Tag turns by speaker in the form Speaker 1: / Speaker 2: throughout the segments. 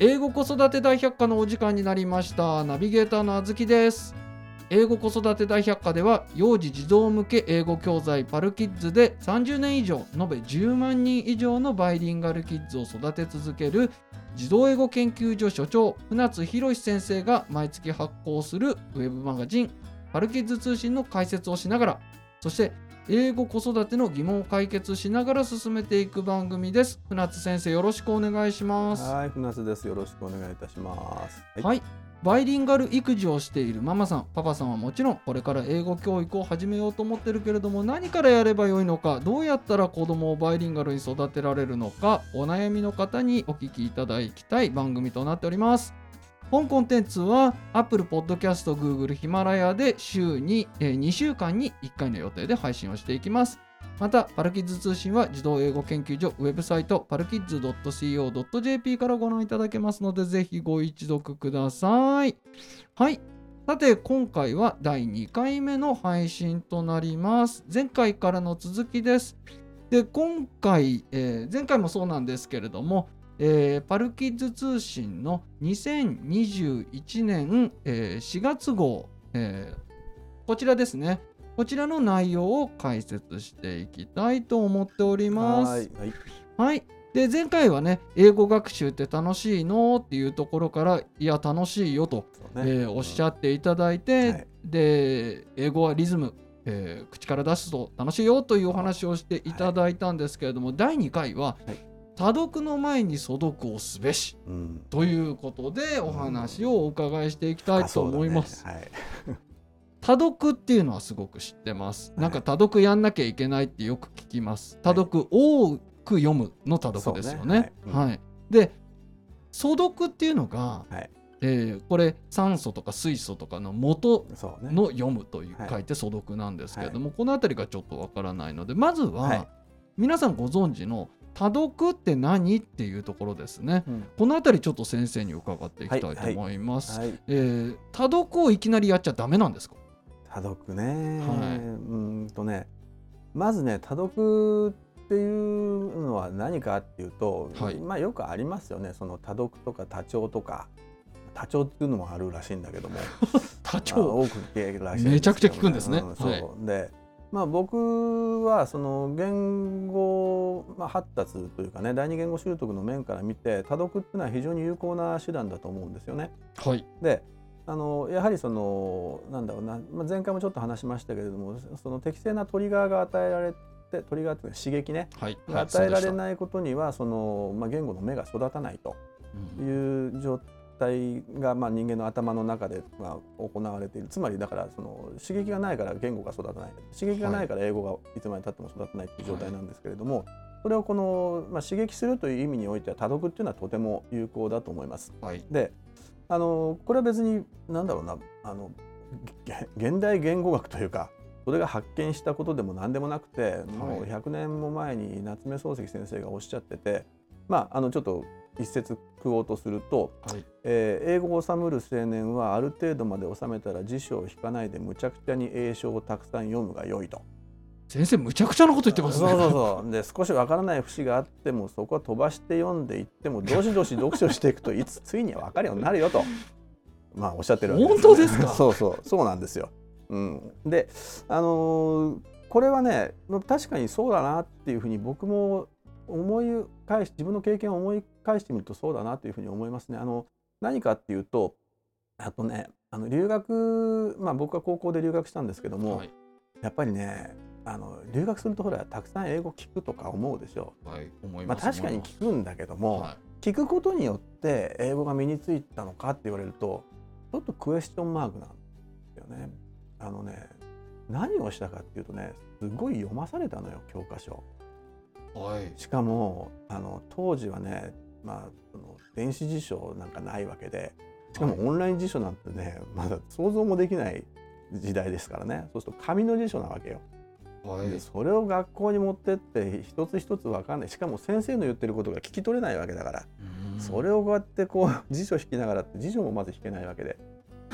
Speaker 1: 英語子育て大百科のお時間になりました。ナビゲーターのあずきです。英語子育て大百科では幼児児童向け英語教材パルキッズで30年以上延べ10万人以上のバイリンガルキッズを育て続ける児童英語研究所所長船津博先生が毎月発行するウェブマガジンパルキッズ通信の解説をしながらそして英語子育ての疑問を解決しながら進めていく番組です。船津先生よろしくお願いします。
Speaker 2: はい船津です。よろしくお願いいたします。
Speaker 1: はい、はい、バイリンガル育児をしているママさんパパさんはもちろんこれから英語教育を始めようと思ってるけれども何からやればよいのかどうやったら子供をバイリンガルに育てられるのかお悩みの方にお聞きいただきたい番組となっております本コンテンツは Apple Podcast、Google、ヒマラヤで週に、えー、2週間に1回の予定で配信をしていきます。また、パルキッズ通信は児童英語研究所ウェブサイトパルキッズ .co.jp からご覧いただけますので、ぜひご一読ください。はい。さて、今回は第2回目の配信となります。前回からの続きです。で、今回、えー、前回もそうなんですけれども、えー、パルキッズ通信の2021年、えー、4月号、えー、こちらですね。こちらの内容を解説していきたいと思っております。はい、はい。はい、で前回はね英語学習って楽しいのっていうところからいや楽しいよと、ね。えー、おっしゃっていただいて、うんはい、で英語はリズム、えー、口から出すと楽しいよというお話をしていただいたんですけれども、第2回は、はい多読の前に素読をすべし、うん、ということでお話をお伺いしていきたいと思います。うんね。はい、多読っていうのはすごく知ってます。なんか多読やんなきゃいけないってよく聞きます。多読多く読むの多読ですよね。ね。はい、はい、で素読っていうのが、はい。えー、これ酸素とか水素とかの元の読むという、書いて素読なんですけれども、この辺りがちょっとわからないのでまずは、皆さんご存知の多読って何？っていうところですね、うん、この辺りちょっと先生に伺っていきたいと思います、はい。はい、えー、多読をいきなりやっちゃダメなんですか？
Speaker 2: 多読ね、はい、うんとね。まずね多読っていうのは何かっていうと、はい、まあよくありますよね。その多読とか多聴とか。多聴っていうのもあるらしいんだけども。
Speaker 1: 多聴、まあ、
Speaker 2: 多く聞けるらしい、
Speaker 1: ね、めちゃくちゃ聞くんですね、うん、
Speaker 2: そう、はい、でまあ、僕はその言語、まあ、発達というかね第二言語習得の面から見て多読っていうのは非常に有効な手段だと思うんですよね。
Speaker 1: はい、
Speaker 2: であのやはりそのなんだろうな、まあ、前回もちょっと話しましたけれどもその適正なトリガーが与えられてトリガーっていうのは刺激ね、はい、が与えられないことにはその、まあ、言語の芽が育たないという状態態がまあ人間の頭の中でまあ行われている。つまりだからその刺激がないから言語が育たない。刺激がないから英語がいつまでたっても育たないっていう状態なんですけれども、はい、それをこの、まあ、刺激するという意味においては多読っていうのはとても有効だと思います。はい、であのこれは別に何だろうなあの現代言語学というかそれが発見したことでも何でもなくて、もう100年も前に夏目漱石先生がおっしゃっててまああのちょっと一節食おうとすると、はい、えー、英語を収むる青年はある程度まで収めたら辞書を引かないでむちゃくちゃに英書をたくさん読むが良いと。
Speaker 1: 先生むちゃくちゃなこと言ってますね。
Speaker 2: そうそうそう。で少しわからない節があってもそこは飛ばして読んでいってもどしどし読書していくといつついには分かるようになるよと。まあおっしゃってるわけ
Speaker 1: です、ね、本当ですか？
Speaker 2: そうそう。そうなんですよ。うん、であのー、これはね確かにそうだなっていうふうに僕も思い返し自分の経験を思い返してみるとそうだなというふうに思いますね。あの何かっていうとあとねあの留学まあ僕は高校で留学したんですけども、はい、やっぱりねあの留学するとほらたくさん英語聞くとか思うでしょ。はい、思います、まあ、確かに聞くんだけども、はい、聞くことによって英語が身についたのかって言われるとちょっとクエスチョンマークなんですよね。あのね何をしたかっていうとねすごい読まされたのよ教科書。はい、しかもあの当時はね、まあ、その電子辞書なんかないわけでしかもオンライン辞書なんてね、まだ想像もできない時代ですからね。そうすると紙の辞書なわけよ。はい、でそれを学校に持ってって一つ一つ分かんない。しかも先生の言ってることが聞き取れないわけだから。それをこうやってこう辞書引きながらって辞書もまず引けないわけで。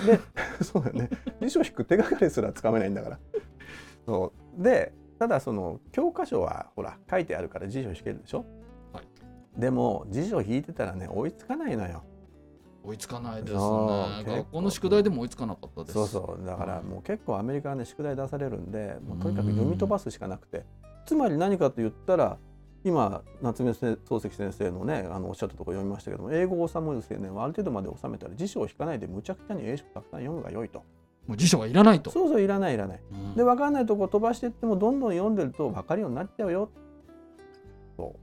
Speaker 2: で そうだよね。辞書引く手がかりすらつかめないんだから。そう。でただその教科書はほら書いてあるから辞書引けるでしょ、はい、でも辞書引いてたらね追いつかないのよ。
Speaker 1: 追いつかないですね。学校の宿題でも追いつかなかったです。
Speaker 2: そうそう。だからもう結構アメリカはね宿題出されるんでもうとにかく読み飛ばすしかなくて。つまり何かと言ったら今夏目漱石先生のねあのおっしゃったところ読みましたけども英語を収める青年はある程度まで収めたら辞書を引かないでむちゃくちゃに英書をたくさん読むが良いと。
Speaker 1: もう辞書がいらないと。
Speaker 2: そうそういらないいらない。
Speaker 1: うん。
Speaker 2: で分かんないとこ飛ばしていってもどんどん読んでると分かるようになっちゃうよ。そう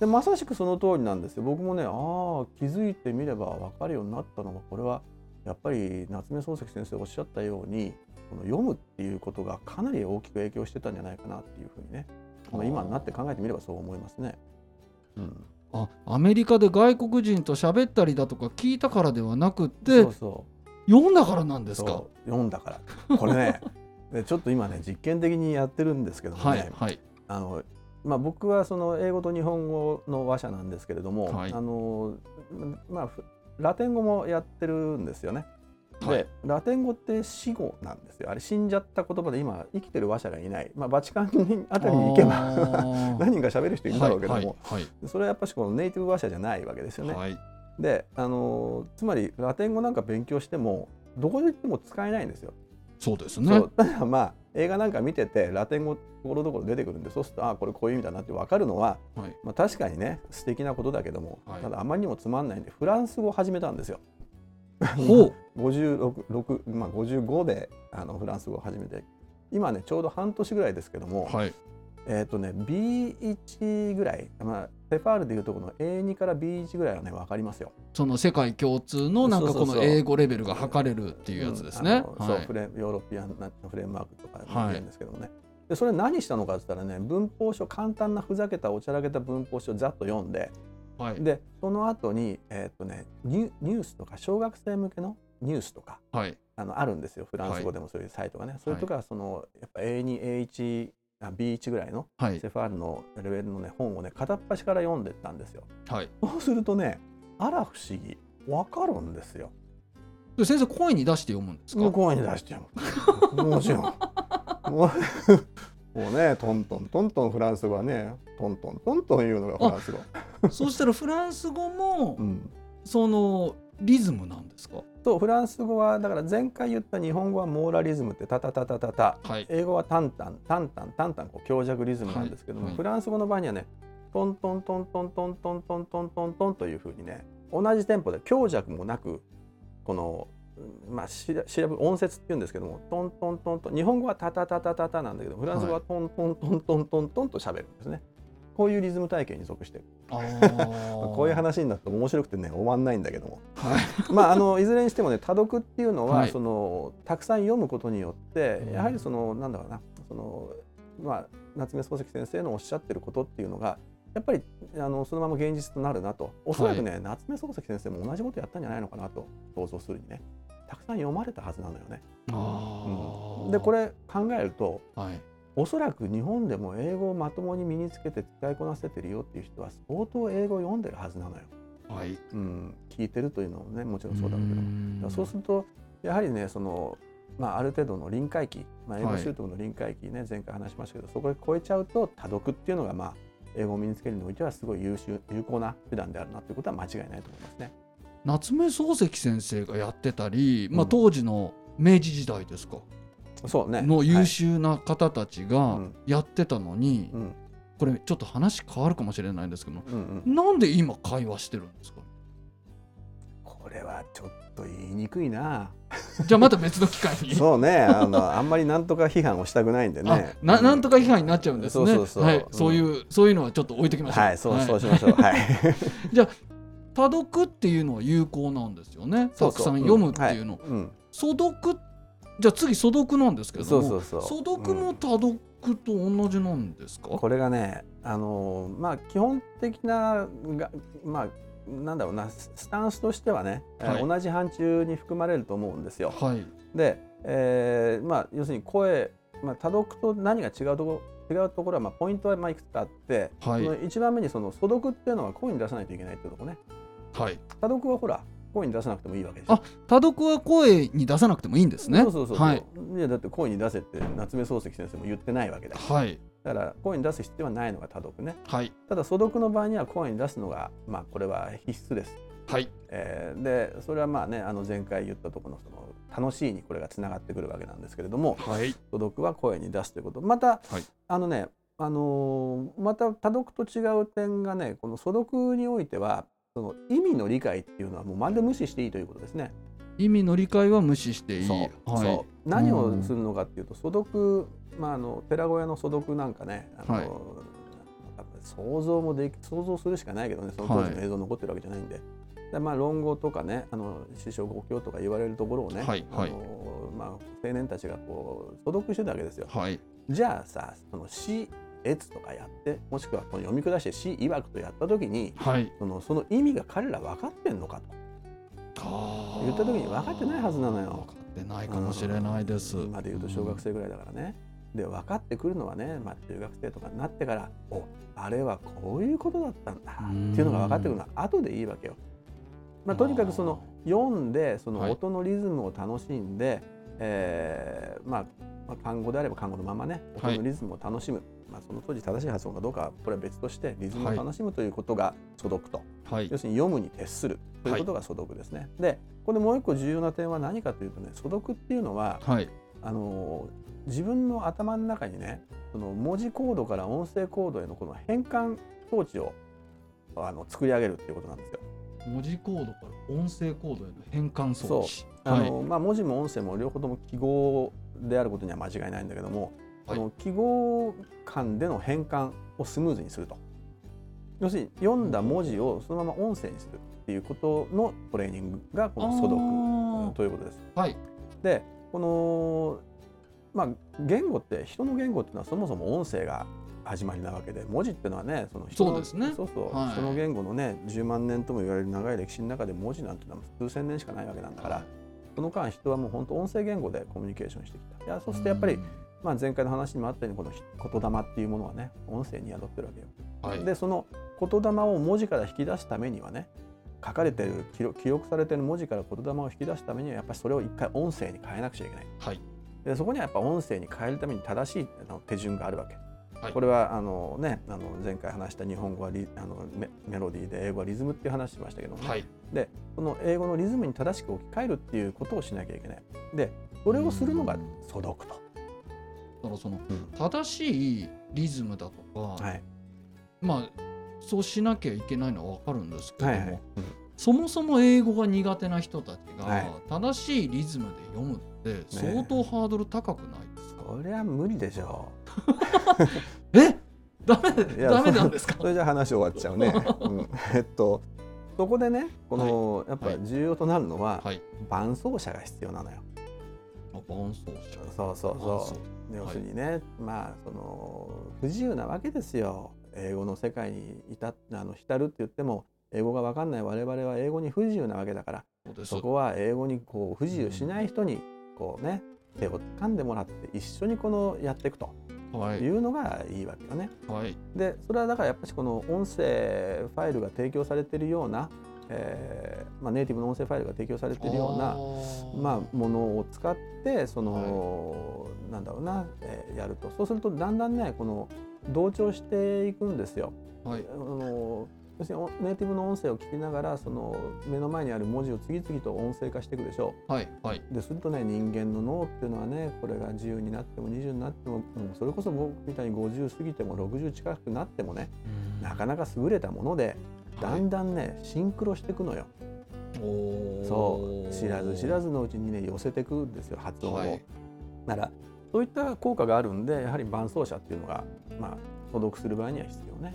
Speaker 2: でまさしくその通りなんですよ。僕もねああ気づいてみれば分かるようになったのがこれはやっぱり夏目漱石先生おっしゃったようにこの読むっていうことがかなり大きく影響してたんじゃないかなっていうふうにね、まあ、今になって考えてみればそう思いますね。うん、
Speaker 1: あアメリカで外国人と喋ったりだとか聞いたからではなくって
Speaker 2: そうそう。
Speaker 1: 読んだからなんですか？
Speaker 2: 読んだから。これね でちょっと今ね実験的にやってるんですけどもね、
Speaker 1: はいはい。
Speaker 2: あのまあ、僕はその英語と日本語の話者なんですけれども、
Speaker 1: はい。
Speaker 2: あのまあ、ふラテン語もやってるんですよね。で、
Speaker 1: はい。
Speaker 2: ラテン語って死語なんですよ。あれ死んじゃった言葉で今生きてる話者がいない、まあ、バチカンにあたりに行けば 何人か喋る人いるんだろうけども、
Speaker 1: はい
Speaker 2: それはやっぱしこのネイティブ話者じゃないわけですよね。
Speaker 1: はい。はい
Speaker 2: であのつまりラテン語なんか勉強してもどこで行っても使えないんですよ。
Speaker 1: そうです
Speaker 2: そ
Speaker 1: ね
Speaker 2: まあ映画なんか見ててラテン語ところどころ出てくるんでそうするとあこれこういう意味だなって分かるのは、
Speaker 1: はい。
Speaker 2: まあ、確かにね素敵なことだけども、
Speaker 1: はい。
Speaker 2: ただあまりにもつまんないんでフランス語を始めたんですよ。
Speaker 1: ほう。
Speaker 2: 56、6まあ、55であのフランス語を始めて。今ねちょうど半年ぐらいですけども、
Speaker 1: はい
Speaker 2: えっ、とね B1 ぐらい、まあ、セファールでいうとこの A2 から B1 ぐらいはね分かりますよ。
Speaker 1: その世界共通のなんかこの英語レベルが測れるっていうやつですね。
Speaker 2: そう
Speaker 1: はい。
Speaker 2: フレヨーロピアンなフレームワークとか
Speaker 1: はい
Speaker 2: 言うんですけどもね、でそれ何したのかって言ったらね文法書簡単なふざけたおちゃらけた文法書をざっと読んで
Speaker 1: はい。
Speaker 2: でその後にえーっとねニュニュースとか小学生向けのニュースとか
Speaker 1: はい。
Speaker 2: あのあるんですよ。フランス語でもそういうサイトがね、それとかそのやっぱ A2A1 あ B1 ぐらいの
Speaker 1: はい
Speaker 2: セファールのレベルのね本をね片っ端から読んでったんですよ
Speaker 1: はい
Speaker 2: そうするとねあら不思議わかるんですよ
Speaker 1: で先生声に出して読むんですか？
Speaker 2: 向こうに出してよ。もちろん。もう もうね、トントントントンフランス語はね、トントントントン言うのがフランス語。
Speaker 1: そうしたらフランス語も
Speaker 2: うん。
Speaker 1: そのリズムなんですか？
Speaker 2: とフランス語はだから前回言った日本語はモーラリズムってタタタタタタ。
Speaker 1: はい
Speaker 2: 英語はタンタンタンタンタンタンこう強弱リズムなんですけども、
Speaker 1: はいはい
Speaker 2: フランス語の場合にはね、トントントントントントントントントントンというふうにね、同じテンポで強弱もなくこのうんまあしら調べ音節って言うんですけどもトントントントン日本語はタタタタタタなんだけどフランス語はトントントントントントンと喋るんですね。こういうリズム体系に属してる。
Speaker 1: あ
Speaker 2: こういう話になると面白くてね終わんないんだけども。
Speaker 1: はい。
Speaker 2: まああのいずれにしてもね多読っていうのは、
Speaker 1: はい。
Speaker 2: そのたくさん読むことによって
Speaker 1: うん。
Speaker 2: やはりそのなんだろうなそのまあ夏目漱石先生のおっしゃってることっていうのがやっぱりあのそのまま現実となるなと。おそらくね、夏目漱石先生も同じことやったんじゃないのかなと想像するにね。たくさん読まれたはずなのよね。
Speaker 1: あー。
Speaker 2: でこれ考えると
Speaker 1: はい
Speaker 2: おそらく日本でも英語をまともに身につけて使いこなせてるよっていう人は相当英語を読んでるはずなのよ。
Speaker 1: はい
Speaker 2: うん、聞いてるというのもねもちろんそうだろうけども。
Speaker 1: ん
Speaker 2: だからそうするとやはりねその、まあ、ある程度の臨界期、まあ、英語
Speaker 1: はい
Speaker 2: 習得の臨界期ね、前回話しましたけどそこで超えちゃうと多読っていうのが、まあ、英語を身につけるにおいてはすごい優秀有効な手段であるなということは間違いないと思いますね。
Speaker 1: 夏目漱石先生がやってたり、まあ、
Speaker 2: うん
Speaker 1: 当時の明治時代ですか、
Speaker 2: そうね
Speaker 1: の優
Speaker 2: はい。
Speaker 1: 秀な方たちが
Speaker 2: うん。
Speaker 1: やってたのに、
Speaker 2: うん。
Speaker 1: これちょっと話変わるかもしれないんですけど
Speaker 2: うんうん、
Speaker 1: なんで今会話してるんですか？
Speaker 2: これはちょっと言いにくいな。
Speaker 1: じゃあまた別の機会に。
Speaker 2: そうね。あのあんまりなんとか批判をしたくないんで
Speaker 1: あ
Speaker 2: ね。
Speaker 1: ななんとか批判になっちゃうんですね。
Speaker 2: そう
Speaker 1: はい、
Speaker 2: うん。
Speaker 1: そういうそういうのはちょっと置いときましょう。
Speaker 2: はい。そうそうしましょう。はい。
Speaker 1: 多読っていうのは有効なんですよね。たくさん読むっていうの。
Speaker 2: ん。はい。うん。
Speaker 1: 素読じゃあ次素読なんですけれども、
Speaker 2: そうそうそう
Speaker 1: 素読も多読と同じなんですか？
Speaker 2: これがねあのまあ基本的ながまあなんだろうなススタンスとしてはね、えー
Speaker 1: はい
Speaker 2: 同じ範疇に含まれると思うんですよ。
Speaker 1: はい
Speaker 2: で、えーまあ要するに声、まあ、多読と何が違うところ違うところはまあポイントはまあいくつかあって、
Speaker 1: はい
Speaker 2: その一番目にその素読っていうのは声に出さないといけないっていうところね。
Speaker 1: はい。
Speaker 2: 多読はほら声に出さなくてもいいわけでしょ。
Speaker 1: あ多読は声に出さなくてもいいんですね。
Speaker 2: そうそうそうそう、
Speaker 1: はい
Speaker 2: いやだって声に出せって夏目漱石先生も言ってないわけだ。
Speaker 1: はい
Speaker 2: だから声に出す必要はないのが多読ね。
Speaker 1: はい
Speaker 2: ただ素読の場合には声に出すのがまあこれは必須です。
Speaker 1: はい
Speaker 2: えーでそれはまあねあの前回言ったところのその楽しいにこれがつながってくるわけなんですけれども
Speaker 1: はい
Speaker 2: 素読は声に出すということまた、
Speaker 1: はい
Speaker 2: あのねあのーまた多読と違う点がねこの素読においてはその意味の理解っていうのはもうまるで無視していいということですね。
Speaker 1: 意味の理解は無視していい。
Speaker 2: そう
Speaker 1: はい。
Speaker 2: そう。何をするのかっていうと素読、まあ、あの寺小屋の素読なんかねあの、
Speaker 1: はい。
Speaker 2: 想像もでき想像するしかないけどねその当時の映像残ってるわけじゃないんで。でまあ、論語とかねあの師匠五経とか言われるところをね、
Speaker 1: はいはい。
Speaker 2: あのまあ、青年たちがこう素読してたわけですよ。
Speaker 1: はい。
Speaker 2: じゃあさその詩越とかやってもしくはこの読み下して詩曰くとやった時に
Speaker 1: はい。
Speaker 2: そのその意味が彼ら分かってんのかと。言った時に分かってないはずなのよ。
Speaker 1: 分かってないかもしれないです、
Speaker 2: うん。今で言うと小学生ぐらいだからね。で分かってくるのはね、まあ、中学生とかになってからおあれはこういうことだったんだっていうのが分かってくるのは後でいいわけよ。まあ、とにかくその読んでその
Speaker 1: はい
Speaker 2: 音のリズムを楽しんで、えーまあ、まあ漢語であれば漢語のままね音
Speaker 1: はい。
Speaker 2: のリズムを楽しむ、まあ、その当時正しい発音かどうかはこれは別としてリズムを楽しむということが素読と、
Speaker 1: はい。
Speaker 2: 要するに読むに徹するということが素読ですね。でこれもう一個重要な点は何かというとね素読っていうのは
Speaker 1: はい。
Speaker 2: あの自分の頭の中にねその文字コードから音声コードへのこの変換装置をあの作り上げるっていうことなんですよ。
Speaker 1: 文字コードから音声コードへの変換装置。
Speaker 2: あのまあ、文字も音声も両方とも記号であることには間違いないんだけども、
Speaker 1: はい。
Speaker 2: この記号間での変換をスムーズにすると。要するに読んだ文字をそのまま音声にするっていうことのトレーニングがこの素読
Speaker 1: あ
Speaker 2: ということです。
Speaker 1: ーはい。
Speaker 2: でこのまあ言語って人の言語っていうのはそもそも音声が始まりなわけで文字っていうのはねその人の
Speaker 1: そうですね。
Speaker 2: そうそう、
Speaker 1: はい。
Speaker 2: 人の言語のね10万年とも言われる長い歴史の中で文字なんていうのは数千年しかないわけなんだからその間人はもう本当音声言語でコミュニケーションしてきた。いやそしてやっぱり、
Speaker 1: うん
Speaker 2: まあ、前回の話にもあったようにこの言霊っていうものはね音声に宿ってるわけよ。
Speaker 1: はい
Speaker 2: でその言霊を文字から引き出すためにはね書かれてる記録されてる文字から言霊を引き出すためにはやっぱりそれを一回音声に変えなくちゃいけない。
Speaker 1: はい
Speaker 2: でそこにはやっぱ音声に変えるために正しい手順があるわけ。
Speaker 1: はい
Speaker 2: これはあの、ね、あの前回話した日本語はリあのメメロディーで英語はリズムっていう話しましたけどもね、
Speaker 1: はい
Speaker 2: でその英語のリズムに正しく置き換えるっていうことをしなきゃいけない。でそれをするのが素読と。
Speaker 1: だからその
Speaker 2: うん。
Speaker 1: 正しいリズムだとか、
Speaker 2: はい。
Speaker 1: まあそうしなきゃいけないのは分かるんですけども、
Speaker 2: はいはい。うん。
Speaker 1: そもそも英語が苦手な人たちが、
Speaker 2: はい。
Speaker 1: 正しいリズムで読むって相当ハードル高くないですか、
Speaker 2: これは無理でしょ
Speaker 1: え？ダメダメなんですか？
Speaker 2: う。それじゃ話終わっちゃうね。うん。えっとそこでねこの、やっぱ
Speaker 1: はい
Speaker 2: 重要となるのは、
Speaker 1: はい。
Speaker 2: 伴奏者が必要なのよ。
Speaker 1: あ伴奏者
Speaker 2: そうそうそう。要するにね、まあその不自由なわけですよ。英語の世界にいたあの浸るって言っても英語がわかんない。我々は英語に不自由なわけだから。
Speaker 1: そ
Speaker 2: こは英語にこう不自由しない人にこうね手を掴んでもらって一緒にこのやっていくと。
Speaker 1: はい。
Speaker 2: いうのがいいわけよね。
Speaker 1: はい。
Speaker 2: でそれはだからやっぱりこの音声ファイルが提供されているような、えーまあ、ネイティブの音声ファイルが提供されているようなまあ、ものを使ってその、なんだろうな、えーやるとそうするとだんだんねこの同調していくんですよ。
Speaker 1: はい
Speaker 2: あの要するにおネイティブの音声を聞きながらその目の前にある文字を次々と音声化していくでしょ
Speaker 1: はいはい。
Speaker 2: う。でするとね人間の脳っていうのはねこれが10になっても20になっても、うんそれこそ僕みたいに50過ぎても60近くなってもねなかなか優れたものでだんだんねシンクロしていくのよ。そう知らず知らずのうちにね寄せていくんですよ発音を。
Speaker 1: はい
Speaker 2: ならそういった効果があるんでやはり伴奏者っていうのがまあ所読する場合には必要ね。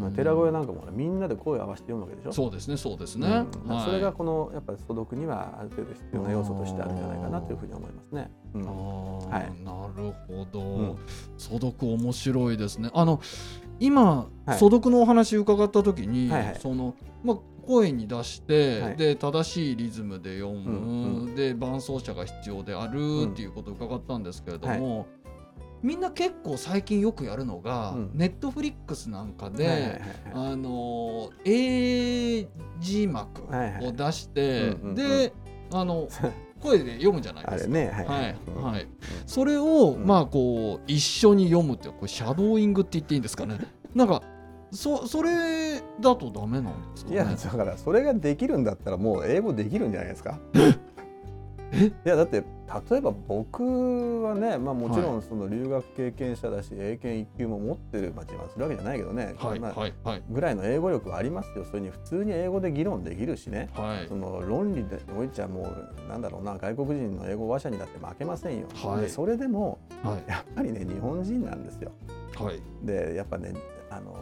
Speaker 2: まあ、寺声なんかもほらみんなで声を合わせて読むわけでしょ。
Speaker 1: そうですねそうです
Speaker 2: うん
Speaker 1: ね。はい
Speaker 2: それがこのやっぱり所読にはある程度必要な要素としてあるんじゃないかなというふうに思いますね。うんはい
Speaker 1: なるほど、
Speaker 2: ん
Speaker 1: 素読面白いですね。あの今、
Speaker 2: はい。
Speaker 1: 素読のお話伺った時に、
Speaker 2: はいはい。
Speaker 1: そのまあ声に出して、
Speaker 2: はい。
Speaker 1: で正しいリズムで読む、
Speaker 2: うん
Speaker 1: で伴奏者が必要である
Speaker 2: ん。
Speaker 1: っていうことを伺ったんですけれども、みんな結構最近よくやるのが、
Speaker 2: うん。
Speaker 1: ネットフリックスなんかで、
Speaker 2: はいはいはいはい
Speaker 1: あの英字幕
Speaker 2: はいはい。
Speaker 1: を出して、
Speaker 2: うんうんうん。
Speaker 1: であの 声で読むじゃないですか。
Speaker 2: あれね、はい。
Speaker 1: はい
Speaker 2: うん。
Speaker 1: はい、それを、
Speaker 2: うん。
Speaker 1: まあこう一緒に読むってこれシャドーイングって言っていいんですかね。なんかそそれだとダメなんですか、ね、
Speaker 2: いやだからそれができるんだったらもう英語できるんじゃないですか。
Speaker 1: え？
Speaker 2: いやだって例えば僕はね、まあ、もちろんその留学経験者だし、英検1級も持ってる、まあ、自慢するわけじゃないけどね、
Speaker 1: はい
Speaker 2: まあ
Speaker 1: はいはい。
Speaker 2: ぐらいの英語力はありますよ。それに普通に英語で議論できるしね。
Speaker 1: はい
Speaker 2: その論理でおいちゃもうなんだろうな外国人の英語話者にだって負けませんよ。
Speaker 1: はい。
Speaker 2: でそれでも
Speaker 1: はい。
Speaker 2: やっぱりね日本人なんですよ。
Speaker 1: はい。
Speaker 2: でやっぱねあの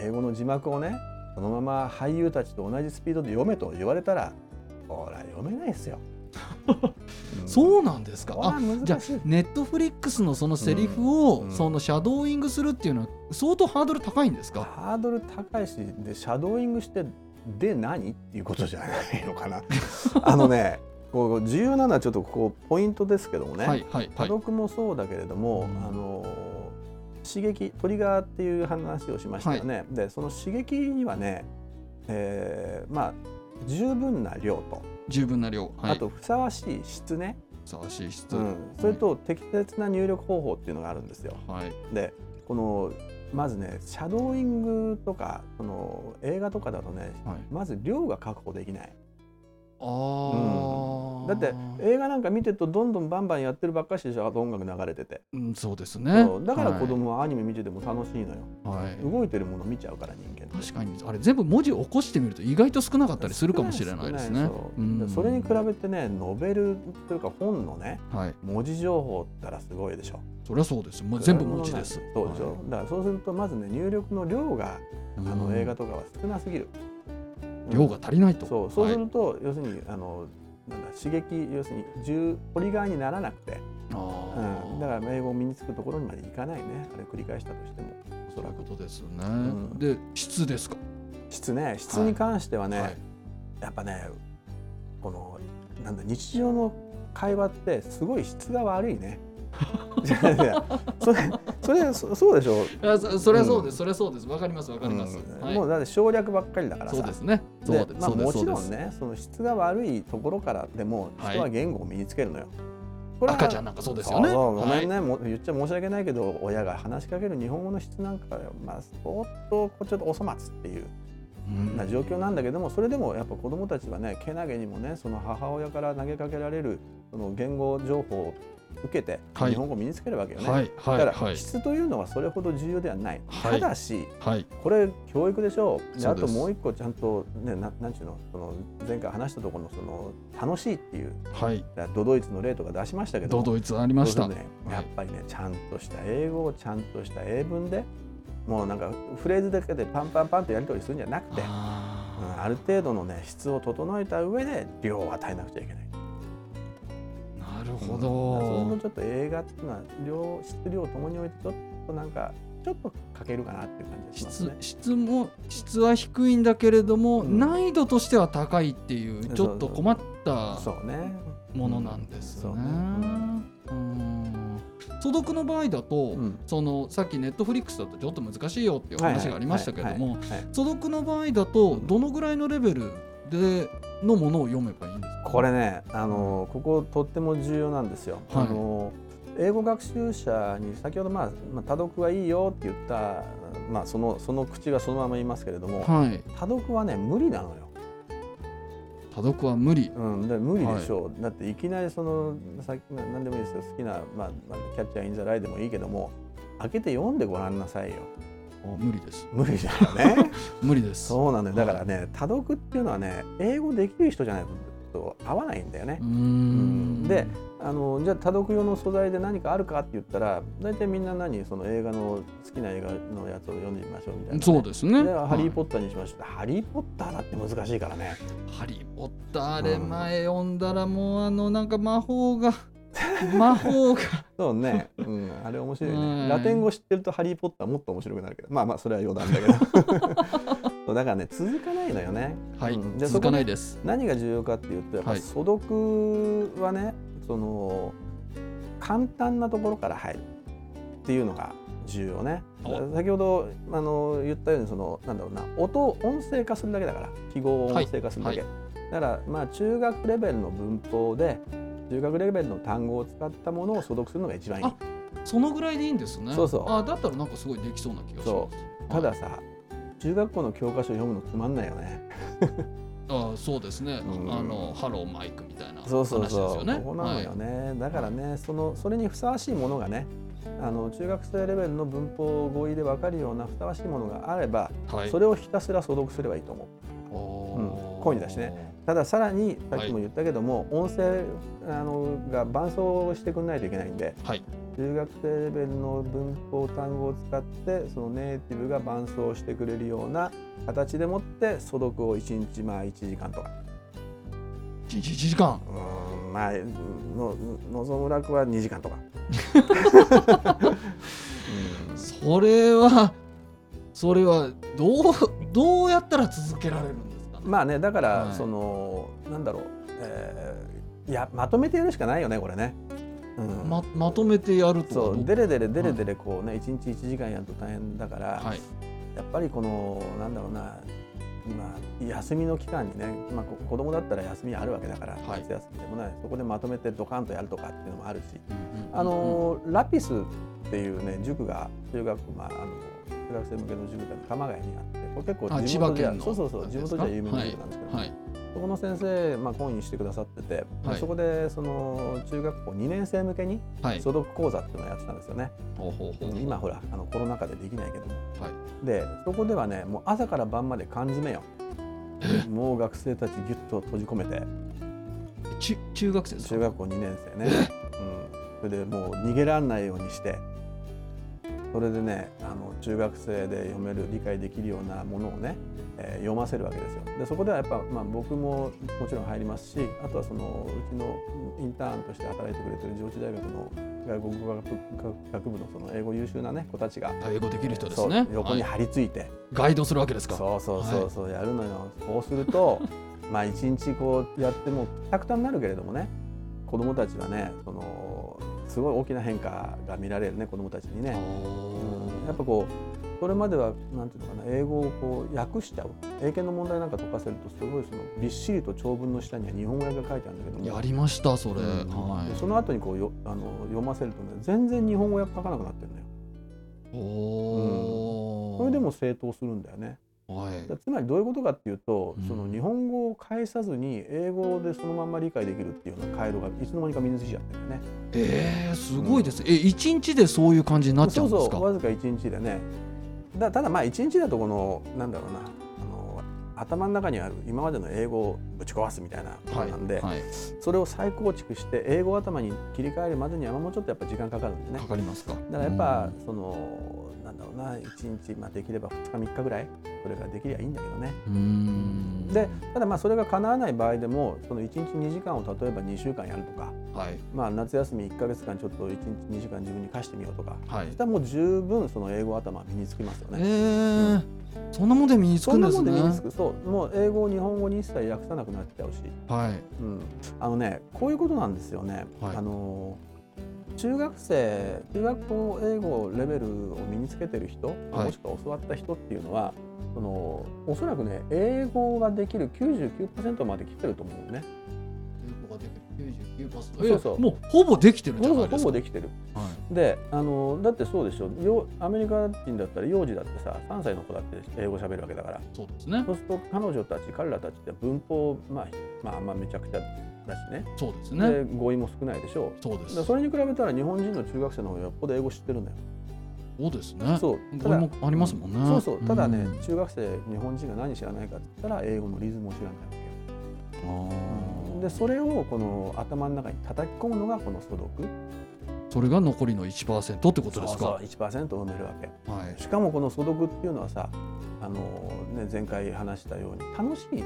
Speaker 2: 英語の字幕をねそのまま俳優たちと同じスピードで読めと言われたらほら読めないですよ。うん。
Speaker 1: そうなんですか？あじゃあネットフリックスのそのセリフを、そのシャドーイングするっていうのは相当ハードル高いんですか？
Speaker 2: ハードル高いしでシャドーイングしてで何？っていうことじゃないのかな。あのねこう重要なのはちょっとここポイントですけどもね、
Speaker 1: はいはいはい。
Speaker 2: もそうだけれども、
Speaker 1: うん。
Speaker 2: あの刺激トリガーっていう話をしましたよね。でその刺激にはね、えーまあ十分な量と、
Speaker 1: 十分な量、はい、
Speaker 2: あとふさわしい質ね、
Speaker 1: ふさわしい質、
Speaker 2: うん、それと適切な入力方法っていうのがあるんですよ。
Speaker 1: はい。
Speaker 2: でこのまずねシャドーイングとかその映画とかだとね
Speaker 1: はい。
Speaker 2: まず量が確保できない。
Speaker 1: あー
Speaker 2: だって映画なんか見てるとどんどんバンバンやってるばっかしでしょあと音楽流れてて、
Speaker 1: うん、そうですね。
Speaker 2: だから子供はアニメ見てても楽しいのよ、
Speaker 1: はい、はい
Speaker 2: 動いてるもの見ちゃうから人間。
Speaker 1: 確かに。あれ全部文字を起こしてみると意外と少なかったりするかもしれないですね。
Speaker 2: 少それに比べてねノベルというか本のね
Speaker 1: はい
Speaker 2: 文字情報ったらすごいでしょ。
Speaker 1: そりゃそうですもう全部文字です。
Speaker 2: そうでしょ、だからそうするとまずね入力の量が
Speaker 1: あ
Speaker 2: あの映画とかは少なすぎる、
Speaker 1: 量が足りないと。
Speaker 2: そう。そうす
Speaker 1: はい。
Speaker 2: ると、要するにあのなんだ刺激要するに重ポリガーにならなくて、
Speaker 1: あ
Speaker 2: うん、
Speaker 1: ー
Speaker 2: だから英語を身につくところにまでいかないね。あれ繰り返したとしても。おそらく。
Speaker 1: ことですね、
Speaker 2: ん。
Speaker 1: で質ですか？
Speaker 2: 質ね。質に関してはね、
Speaker 1: はい。
Speaker 2: やっぱねこのなんだ日常の会話ってすごい質が悪いね。いやいやそれそれそそうでしょ
Speaker 1: いやそそれはそうです、それはそうですわかりますわかります、
Speaker 2: もうだって省略ばっかりだから
Speaker 1: そうですねそうです
Speaker 2: まあ、もちろ
Speaker 1: ん
Speaker 2: ねその質が悪いところからでも人は言語を身につけるのよ。これ
Speaker 1: 赤ちゃんなんかそうですよね
Speaker 2: ごめんね、も言っちゃ申し訳ないけど親が話しかける日本語の質なんかまあ相当ちょっとお粗末っていう
Speaker 1: うん
Speaker 2: な状況なんだけどもそれでもやっぱ子どもたちはねけなげにもねその母親から投げかけられるその言語情報受けて
Speaker 1: はい
Speaker 2: 日本語を身につけるわけよね。
Speaker 1: はいはい
Speaker 2: だから
Speaker 1: はい
Speaker 2: 質というのはそれほど重要ではない。
Speaker 1: はい
Speaker 2: ただし
Speaker 1: はい
Speaker 2: これ教育でしょう。であともう一個ちゃんとねななんちゅうの？その前回話したところのその楽しいっていう
Speaker 1: はい
Speaker 2: ドドイツの例とか出しましたけども。
Speaker 1: ドドイツありました、
Speaker 2: ね、やっぱりねちゃんとした英語をちゃんとした英文でもうなんかフレーズだけでパンパンパンとやり取りするんじゃなくて。
Speaker 1: あ
Speaker 2: うんある程度のね質を整えた上で量を与えなくちゃいけない。
Speaker 1: るほ
Speaker 2: うん
Speaker 1: ど、
Speaker 2: そうするとちょっと映画っていうのは量質量ともにおいてちょっとなんかちょっと欠けるかなっていう感じがします
Speaker 1: 質
Speaker 2: ね。
Speaker 1: 質も質は低いんだけれども、
Speaker 2: うん
Speaker 1: 難易度としては高いっていうちょっと困った
Speaker 2: そうね。
Speaker 1: ものなんですね。
Speaker 2: そうね
Speaker 1: うん素読の場合だと、
Speaker 2: うん
Speaker 1: そのさっきネットフリックスだとちょっと難しいよっていう話がありましたけども
Speaker 2: はいはいはい
Speaker 1: 素読の場合だとどのぐらいのレベルでのものを読めばいいんですか？
Speaker 2: これね、あのこことっても重要なんですよ。
Speaker 1: はい。
Speaker 2: あの英語学習者に先ほど、まあ、まあ多読はいいよって言った、まあ、そのその口はそのまま言いますけれども、
Speaker 1: はい。
Speaker 2: 多読はね無理なのよ。
Speaker 1: 多読は無理。
Speaker 2: うん、で無理でしょう、だっていきなりそのさっきな何でもいいですよ。好きな、まあまあ、キャッチャーインザライでもいいけども開けて読んでごらんなさいよ。
Speaker 1: あ無理です。
Speaker 2: 無理だよね。
Speaker 1: 無理です。
Speaker 2: そうなんだよ。だからね多読っていうのはね英語できる人じゃないと合わないんだよね。であのじゃあ多読用の素材で何かあるかって言ったら大体みんな何その映画の好きな映画のやつを読んでみましょうみたいなね、
Speaker 1: そうですね。
Speaker 2: でハリー・
Speaker 1: はい
Speaker 2: ポッターにしましょう、ハリー・ポッターだって難しいからね。
Speaker 1: ハリー・ポッターあれ
Speaker 2: うん
Speaker 1: 前読んだらもうあのなんか魔法が魔法が。
Speaker 2: そうね、うん、あれ面白い
Speaker 1: うん。
Speaker 2: ね。ラテン語知ってるとハリー・ポッターもっと面白くなるけど、まあまあそれは余談だけど。そうだからね続かないのよね。
Speaker 1: はい、
Speaker 2: うん。
Speaker 1: 続かないです。
Speaker 2: 何が重要かっていうとやっぱ
Speaker 1: はい。
Speaker 2: 素読はね、その簡単なところから入るっていうのが重要ね。
Speaker 1: お。
Speaker 2: 先ほどあの言ったようにそのなんだろうな音を音声化するだけだから。記号を音声化するだけ。
Speaker 1: はい。
Speaker 2: だからまあ中学レベルの文法で中学レベルの単語を使ったものを素読するのが一番いい
Speaker 1: あ。そのぐらいでいいんですね
Speaker 2: そうそう
Speaker 1: あだったらなんかすごいできそうな気がします
Speaker 2: たださ中学校の教科書読むのつまんないよね。
Speaker 1: ああそうですね、
Speaker 2: うん
Speaker 1: あのハローマイクみたいな話です
Speaker 2: そうそうそう。
Speaker 1: よね。
Speaker 2: ここなのよね。だからね、そのそれにふさわしいものがね、あの中学生レベルの文法語彙で分かるようなふさわしいものがあれば、
Speaker 1: はい、はい
Speaker 2: それをひたすら所読すればいいと思う。うん講義だしね。たださらにさっきも言ったけども、音声あのが伴奏してくれないといけないんで、
Speaker 1: はい。
Speaker 2: 中学生レベルの文法単語を使ってそのネイティブが伴奏してくれるような形でもって素読を1日まあ1時間とか。
Speaker 1: 一日一時間。
Speaker 2: うーんまあの望む楽は2時間とか、うん。
Speaker 1: それはそれはどうどうやったら続けられるんですかね。
Speaker 2: まあねだから、
Speaker 1: はい。
Speaker 2: そのなんだろう、えーいやまとめてやるしかないよねこれね。うん。
Speaker 1: ままとめてやると
Speaker 2: そうデレデレデレデレこうね1日1時間やると大変だから、
Speaker 1: はい。
Speaker 2: やっぱりこのなんだろうな今休みの期間にね、まあ、こ子供だったら休みあるわけだから、
Speaker 1: はい。
Speaker 2: 夏休みでもないそこでまとめてドカンとやるとかっていうのもあるし、
Speaker 1: うん
Speaker 2: あのラピスっていうね塾が中学まああの中学生向けの塾が鎌ヶ谷にあって結構
Speaker 1: あ
Speaker 2: 地元じゃ
Speaker 1: 千葉県の。
Speaker 2: そうそうそう地元じゃ有名な塾なんですけど、
Speaker 1: はい
Speaker 2: そこの先生、まあ、講義してくださってて、
Speaker 1: はい。
Speaker 2: そこでその中学校2年生向けに
Speaker 1: はい。
Speaker 2: 所読講座っていうのをやってたんですよね。
Speaker 1: ほうほうほうほう。
Speaker 2: 今ほらあのコロナ禍でできないけども。
Speaker 1: はい。
Speaker 2: でそこではねもう朝から晩まで缶詰よ。もう学生たちギュッと閉じ込めて。
Speaker 1: 中中学生
Speaker 2: 中学校2年生ね、うん、それでもう逃げられないようにしてそれでねあの中学生で読める理解できるようなものをね、えー読ませるわけですよでそこではやっぱ、まあ、僕ももちろん入りますしあとはそのうちのインターンとして働いてくれてる上智大学の外国語学学部のその英語優秀な、ね、子たちが
Speaker 1: 英語できる人ですね。
Speaker 2: 横に
Speaker 1: はい
Speaker 2: 張り付いて、
Speaker 1: ガイドするわけですか。
Speaker 2: そうそうそうそう、やるのよそうするとまあ一日こうやってもくたくたになるけれどもね子供たちはねそのすごい大きな変化が見られるね子供たちにね、うんやっぱこうそれまではなんていうのかな英語をこう訳しちゃう英検の問題なんか解かせるとすごいそのびっしりと長文の下には日本語訳が書いてあるんだけども
Speaker 1: やりましたそれ。
Speaker 2: うん
Speaker 1: は
Speaker 2: でその後にこうよあの読ませるとね全然日本語訳書かなくなってるのよ。
Speaker 1: い。おお。
Speaker 2: それでも正当するんだよね。
Speaker 1: はい。
Speaker 2: だつまりどういうことかっていうと、
Speaker 1: うん
Speaker 2: その日本語を返さずに英語でそのまんま理解できるっていうような回路がいつの間にか身についちゃってるよね。
Speaker 1: えー、すごいです。え一日でそういう感じになっちゃうんですか？
Speaker 2: そうそうわずか1日でねだただまあ1日だとこのなんだろうなあの頭の中にある今までの英語をぶち壊すみたいなこと
Speaker 1: はい
Speaker 2: なんで、
Speaker 1: はい。
Speaker 2: それを再構築して英語頭に切り替えるまでにはもうちょっとやっぱ時間かかるんでね
Speaker 1: かかりますか？
Speaker 2: だからやっぱそのなんだろうな1日、まあ、できれば2日3日ぐらいそれができりゃいいんだけどね。
Speaker 1: うーん。
Speaker 2: でただまあそれが叶わない場合でもその1日2時間を例えば2週間やるとか、
Speaker 1: はい
Speaker 2: まあ、夏休み1か月間ちょっと1日2時間自分に貸してみようとか
Speaker 1: はい
Speaker 2: そし。たらもう十分その英語頭は身につきますよ
Speaker 1: え
Speaker 2: ね。
Speaker 1: ー、そんなもんで身につ
Speaker 2: そんなも
Speaker 1: くんですね。
Speaker 2: んで身につくそうもう英語を日本語に一切訳さなくなっちゃうし、
Speaker 1: はい。
Speaker 2: うん、あのねこういうことなんですよね。
Speaker 1: はい
Speaker 2: あの中学生中学校英語レベルを身につけてる人、
Speaker 1: はい
Speaker 2: もしくは教わった人っていうのはそのおそらくね英語ができる99%まで来てると思うね。そうそう
Speaker 1: もうほぼできてるじゃ
Speaker 2: ほぼ
Speaker 1: ないですか？
Speaker 2: ほぼできてる。
Speaker 1: はい
Speaker 2: であのだってそうでしょよアメリカ人だったら幼児だってさ3歳の子だって英語喋るわけだから
Speaker 1: そうですね
Speaker 2: そ。うすると彼女たち彼らたちって文法まあまあまあめちゃくちゃだしね
Speaker 1: そうですね。
Speaker 2: で語彙も少ないでしょ
Speaker 1: そうです。
Speaker 2: でそれに比べたら日本人の中学生の方がよっぽど英語知ってるんだよ。
Speaker 1: そうですね。
Speaker 2: そう
Speaker 1: これもありますもんね。
Speaker 2: そうそうただね、
Speaker 1: うん
Speaker 2: 中学生日本人が何知らないかって言ったら英語のリズムを知らないわけよ。
Speaker 1: あー
Speaker 2: でそれをこの頭の中に叩き込むのがこの素読
Speaker 1: それが残りの1%ってことですか？
Speaker 2: そうそう1%埋めるわけ。
Speaker 1: はい。
Speaker 2: しかもこの素読っていうのはさあの、ね、前回話したように楽しいの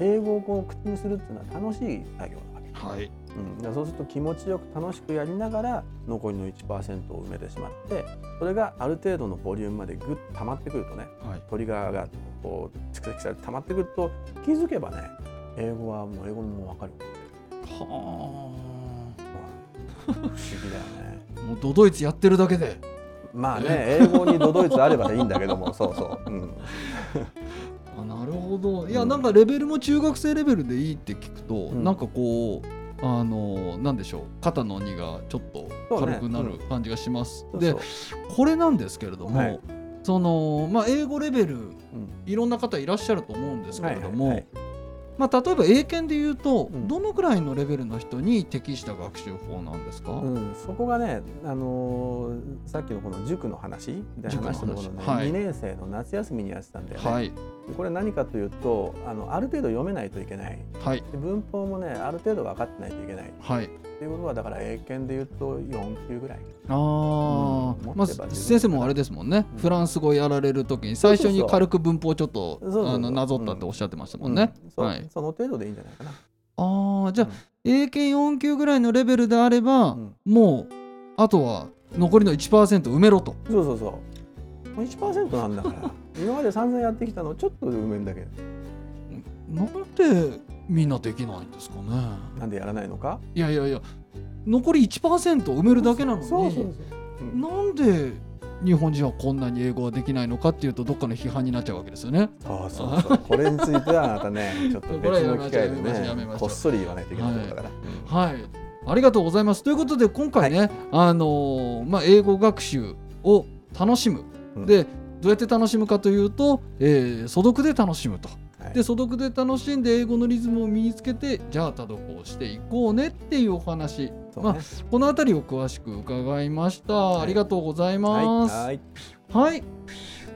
Speaker 2: 英語をこう口にするっていうのは楽しい作業なわけ、
Speaker 1: はい。
Speaker 2: うん、そうすると気持ちよく楽しくやりながら残りの1%を埋めてしまってそれがある程度のボリュームまでぐっと溜まってくるとね
Speaker 1: はい。
Speaker 2: トリガーがこう蓄積されて溜まってくると気づけばね英語はもう英語も分かる、
Speaker 1: は
Speaker 2: うん不思議だよね。
Speaker 1: あ。もうドドイツやってるだけで。
Speaker 2: まあね英語にドドイツあればいいんだけどもそうそう、うん、
Speaker 1: あなるほど。いや、
Speaker 2: うん
Speaker 1: なんかレベルも中学生レベルでいいって聞くと、
Speaker 2: ん。
Speaker 1: なんかこう。あのなんでしょう。肩の荷がちょっと軽くなる感じがします。で
Speaker 2: そうそう。
Speaker 1: これなんですけれども、
Speaker 2: はい。
Speaker 1: そのまあ英語レベル
Speaker 2: うん。
Speaker 1: いろんな方いらっしゃると思うんですけれども、
Speaker 2: はいはいはい
Speaker 1: まあ例えば英検で言うと、
Speaker 2: うん。
Speaker 1: どのぐらいのレベルの人に適した学習法なんですか、
Speaker 2: うん、そこがね、あのーさっきのこの塾の話で
Speaker 1: 塾の話。
Speaker 2: 話したところね、
Speaker 1: はい。
Speaker 2: 2年生の夏休みにやってたんだよね。
Speaker 1: はい。
Speaker 2: これ何かというとあのある程度読めないといけない。
Speaker 1: はい。
Speaker 2: で文法もねある程度分かってないといけない。
Speaker 1: はい
Speaker 2: っていうことはだから英検で言うと4級ぐらい。
Speaker 1: ああ、
Speaker 2: うん。
Speaker 1: まあ先生もあれですもんね、
Speaker 2: うん。
Speaker 1: フランス語やられるときに最初に軽く文法ちょっとなぞったっておっしゃってましたもんね、はい。
Speaker 2: その程度でいいんじゃないかな。
Speaker 1: ああじゃあ、
Speaker 2: うん。
Speaker 1: 英検4級ぐらいのレベルであれば、
Speaker 2: うん。
Speaker 1: もうあとは残りの1%埋めろと。
Speaker 2: そうそうそう。もう1%なんだから。今まで散々やってきたのをちょっとで埋めるだけ。
Speaker 1: なんでみんなできないんですかね
Speaker 2: なんでやらないのか？
Speaker 1: いやいやいや残り1%埋めるだけなのに
Speaker 2: そうそうそう。うん
Speaker 1: なんで日本人はこんなに英語ができないのかっていうとどっかの批判になっちゃうわけですよね。
Speaker 2: そうそうそう。これについてはあなたね、ちょっと別の機会でね、こっそり言わないといけないところだから。
Speaker 1: はい、ありがとうございます。ということで今回ね、あのーまあ、英語学習を楽しむ、
Speaker 2: うん
Speaker 1: でどうやって楽しむかというと、えー素読で楽しむと。
Speaker 2: はい
Speaker 1: で素読で楽しんで英語のリズムを身につけてじゃあ多読をしていこうねっていうお話。
Speaker 2: そうね。
Speaker 1: この辺りを詳しく伺いました、
Speaker 2: い。
Speaker 1: ありがとうござ
Speaker 2: い
Speaker 1: ます。
Speaker 2: はい。
Speaker 1: はい。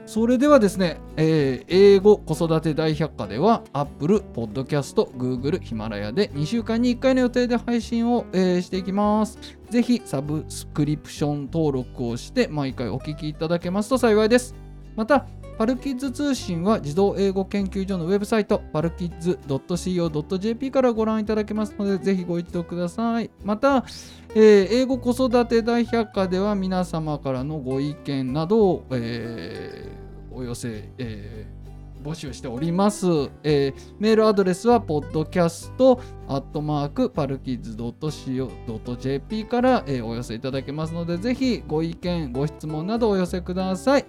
Speaker 1: それではですね、えー英語子育て大百科では Apple、Podcast、Google、ヒマラヤで2週間に1回の予定で配信を、えーしていきます。ぜひサブスクリプション登録をして毎回お聞きいただけますと幸いです。また、パルキッズ通信は児童英語研究所のウェブサイト、パルキッズ .co.jp からご覧いただけますので、ぜひご一読ください。また、えー英語子育て大百科では皆様からのご意見などを、えーお寄せ、えー募集しております、えーメールアドレスは podcast.parkids.co.jp から、えーお寄せいただけますのでぜひご意見ご質問などお寄せください、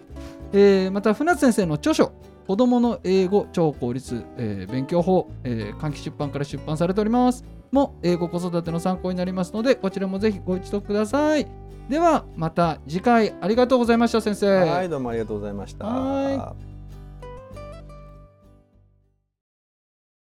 Speaker 1: えーまた船津先生の著書子どもの英語超効率、えー勉強法、えー換気出版から出版されております。も英語子育ての参考になりますのでこちらもぜひご一読ください。ではまた次回ありがとうございました先生。
Speaker 2: はいどうもありがとうございました。
Speaker 1: はい